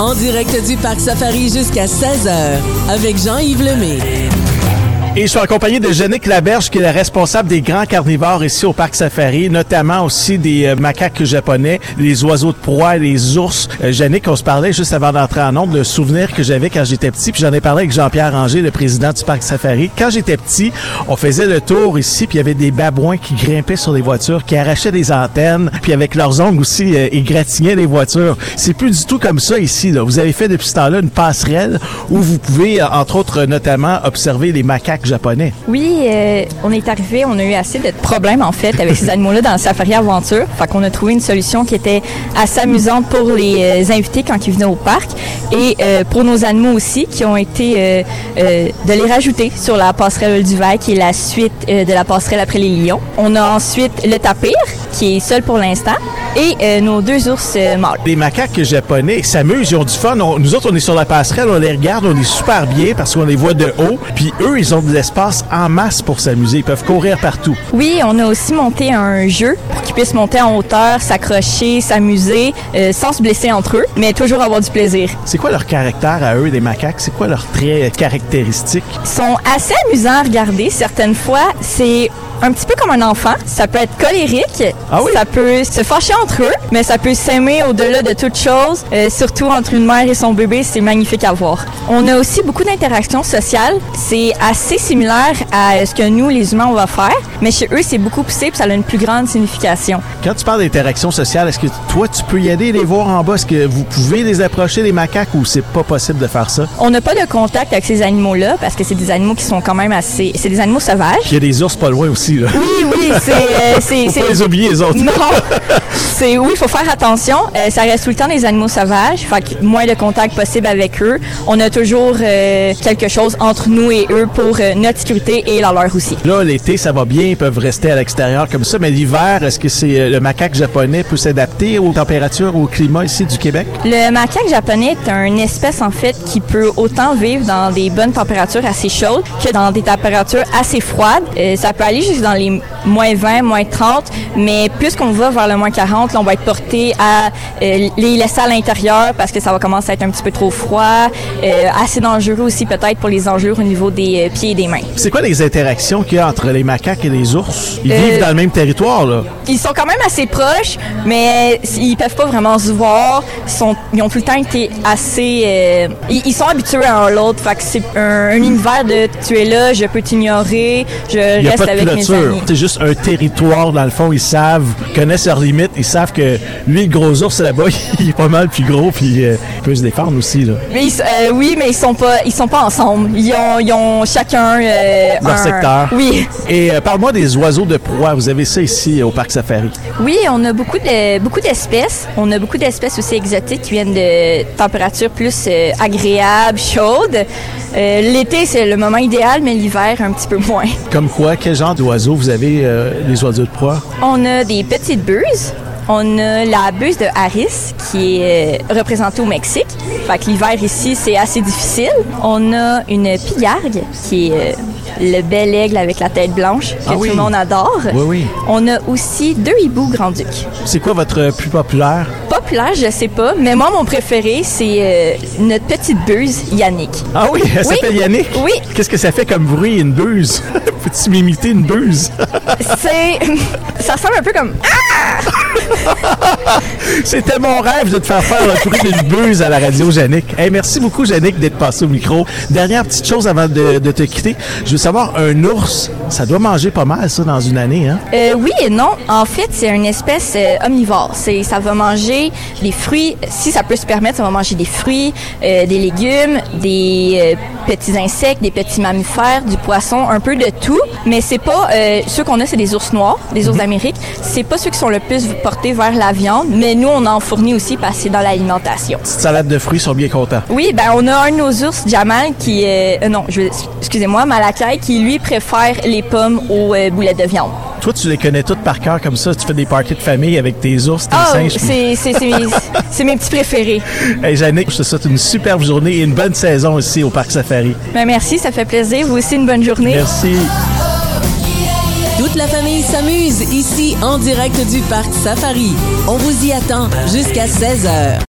En direct du Parc Safari jusqu'à 16h avec Jean-Yves Lemay. Et je suis accompagné de Yannick Laberge, qui est la responsable des grands carnivores ici au Parc Safari, notamment aussi des euh, macaques japonais, les oiseaux de proie, les ours. Euh, on se parlait juste avant d'entrer en nombre de souvenirs que j'avais quand j'étais petit, puis j'en ai parlé avec Jean-Pierre Ranger, le président du Parc Safari. Quand j'étais petit, on faisait le tour ici, puis il y avait des babouins qui grimpaient sur les voitures, qui arrachaient des antennes, puis avec leurs ongles aussi, euh, ils gratignaient les voitures. C'est plus du tout comme ça ici. Là. Vous avez fait depuis ce temps-là une passerelle où vous pouvez, euh, entre autres, notamment observer les macaques Oui, euh, on est arrivé, on a eu assez de problèmes en fait avec ces animaux-là dans le Safari Aventure. Fait qu'on a trouvé une solution qui était assez amusante pour les euh, invités quand ils venaient au parc et euh, pour nos animaux aussi qui ont été de les rajouter sur la passerelle du Vaille qui est la suite de la passerelle après les lions. On a ensuite le tapir qui est seul pour l'instant et euh, nos deux ours euh, mâles. Les macaques japonais s'amusent, ils ont du fun. On- nous autres, on est sur la passerelle, on les regarde, on est super bien parce qu'on les voit de haut. Puis eux, ils ont de l'espace en masse pour s'amuser. Ils peuvent courir partout. Oui, on a aussi monté un jeu pour qu'ils puissent monter en hauteur, s'accrocher, s'amuser, euh, sans se blesser entre eux, mais toujours avoir du plaisir. C'est quoi leur caractère à eux, des macaques? C'est quoi leurs traits euh, caractéristiques? Ils sont assez amusants à regarder. Certaines fois, c'est un petit peu comme un enfant. Ça peut être colérique, Ah oui? ça peut se fâcher entre eux, mais ça peut s'aimer au-delà de toute chose, euh, surtout entre une mère et son bébé. C'est magnifique à voir. On a aussi beaucoup d'interactions sociales. C'est assez similaire à ce que nous, les humains, on va faire, mais chez eux, c'est beaucoup poussé puis ça a une plus grande signification. Quand tu parles d'interaction sociale, est-ce que toi, tu peux y aller les voir en bas? Est-ce que vous pouvez les approcher, les macaques, ou c'est pas possible de faire ça? On n'a pas de contact avec ces animaux-là parce que c'est des animaux qui sont quand même assez... C'est des animaux sauvages. Il y a des ours pas loin aussi, là. Oui, oui, c'est... euh, c'est- Faut c'est- pas les oublier, les autres. Non, c'est oui, il faut faire attention. Euh, ça reste tout le temps des animaux sauvages, fait que moins de contact possible avec eux. On a toujours euh, quelque chose entre nous et eux pour notre sécurité et la leur aussi. Là, l'été, ça va bien, ils peuvent rester à l'extérieur comme ça, mais l'hiver, est-ce que c'est euh, le macaque japonais peut s'adapter aux températures, au climat ici du Québec? Le macaque japonais est une espèce en fait qui peut autant vivre dans des bonnes températures assez chaudes que dans des températures assez froides. Euh, ça peut aller jusque dans les moins 20, moins 30, mais plus qu'on va vers le moins 40, là, on va être porté à euh, les laisser à l'intérieur parce que ça va commencer à être un petit peu trop froid, euh, assez dangereux aussi peut-être pour les enjeux au niveau des pieds et des mains. C'est quoi les interactions qu'il y a entre les macaques et les ours? Ils vivent dans le même territoire, là. Ils sont quand même assez proches, mais ils peuvent pas vraiment se voir. Ils, sont, ils ont tout le temps été assez... euh, ils, ils sont habitués à un l'autre. Fait que c'est un, un univers de tu es là, je peux t'ignorer, je Il n'y a reste pas de avec mes clôture. amis. C'est juste un territoire, dans le fond. Ils savent, connaissent leurs limites. Ils savent que lui, le gros ours là-bas, il est pas mal plus gros, puis euh, il peut se défendre aussi, là. Mais ils- euh, oui, mais ils sont pas, ils sont pas ensemble. Ils ont, ils ont chacun Leur un- secteur. Oui, Et parle-moi des oiseaux de proie. Vous avez ça ici au Parc Safari. Oui, on a beaucoup de beaucoup d'espèces. On a beaucoup d'espèces aussi exotiques qui viennent de températures plus euh, agréables, chaudes. Euh, L'été c'est le moment idéal, mais l'hiver un petit peu moins. Comme quoi, quel genre d'oiseaux vous avez, euh, les oiseaux de proie? On a des petites buses. On a la buse de Harris qui est euh, représentée au Mexique. Fait que l'hiver ici, c'est assez difficile. On a une pigargue qui est euh, le bel aigle avec la tête blanche que Ah tout le monde adore. Oui, oui. On a aussi deux hiboux grand-duc. C'est quoi votre plus populaire? Populaire, je sais pas, mais moi, mon préféré, c'est euh, notre petite buse, Yannick. Ah oui, elle Oui. s'appelle Yannick? Oui. Qu'est-ce que ça fait comme bruit, une buse? Peux-tu m'imiter une buse? C'est... ça ressemble un peu comme... C'était mon rêve de te faire faire le bruit d'une buse à la radio, Yannick. Hey, merci beaucoup, Yannick, d'être passé au micro. Dernière petite chose avant de, de te quitter. Je veux savoir, un ours, ça doit manger pas mal, ça, dans une année, hein? Euh, oui et non. En fait, c'est une espèce euh, omnivore. C'est, ça va manger des fruits. Si ça peut se permettre, ça va manger des fruits, euh, des légumes, des euh, petits insectes, des petits mammifères, du poisson, un peu de tout. Mais c'est pas euh, ceux qu'on a, c'est des ours noirs, des ours d'Amérique. C'est pas ceux qui sont le plus portés vers la viande. Mais nous, on en fournit aussi parce que c'est dans l'alimentation. Salade de fruits, ils sont bien contents. Oui, ben on a un de nos ours, Jamal, qui est... euh, non, je, excusez-moi, Malakai, qui lui préfère les pommes aux boulettes de viande. Toi, tu les connais toutes par cœur comme ça. Tu fais des parties de famille avec tes ours, tes Ah, singes. c'est c'est- c'est mes, c'est mes petits préférés. Hey, Yannick, je te souhaite une superbe journée et une bonne saison ici au Parc Safari. Ben, merci, ça fait plaisir. Vous aussi, une bonne journée. Merci. Toute la famille s'amuse ici en direct du Parc Safari. On vous y attend jusqu'à 16h.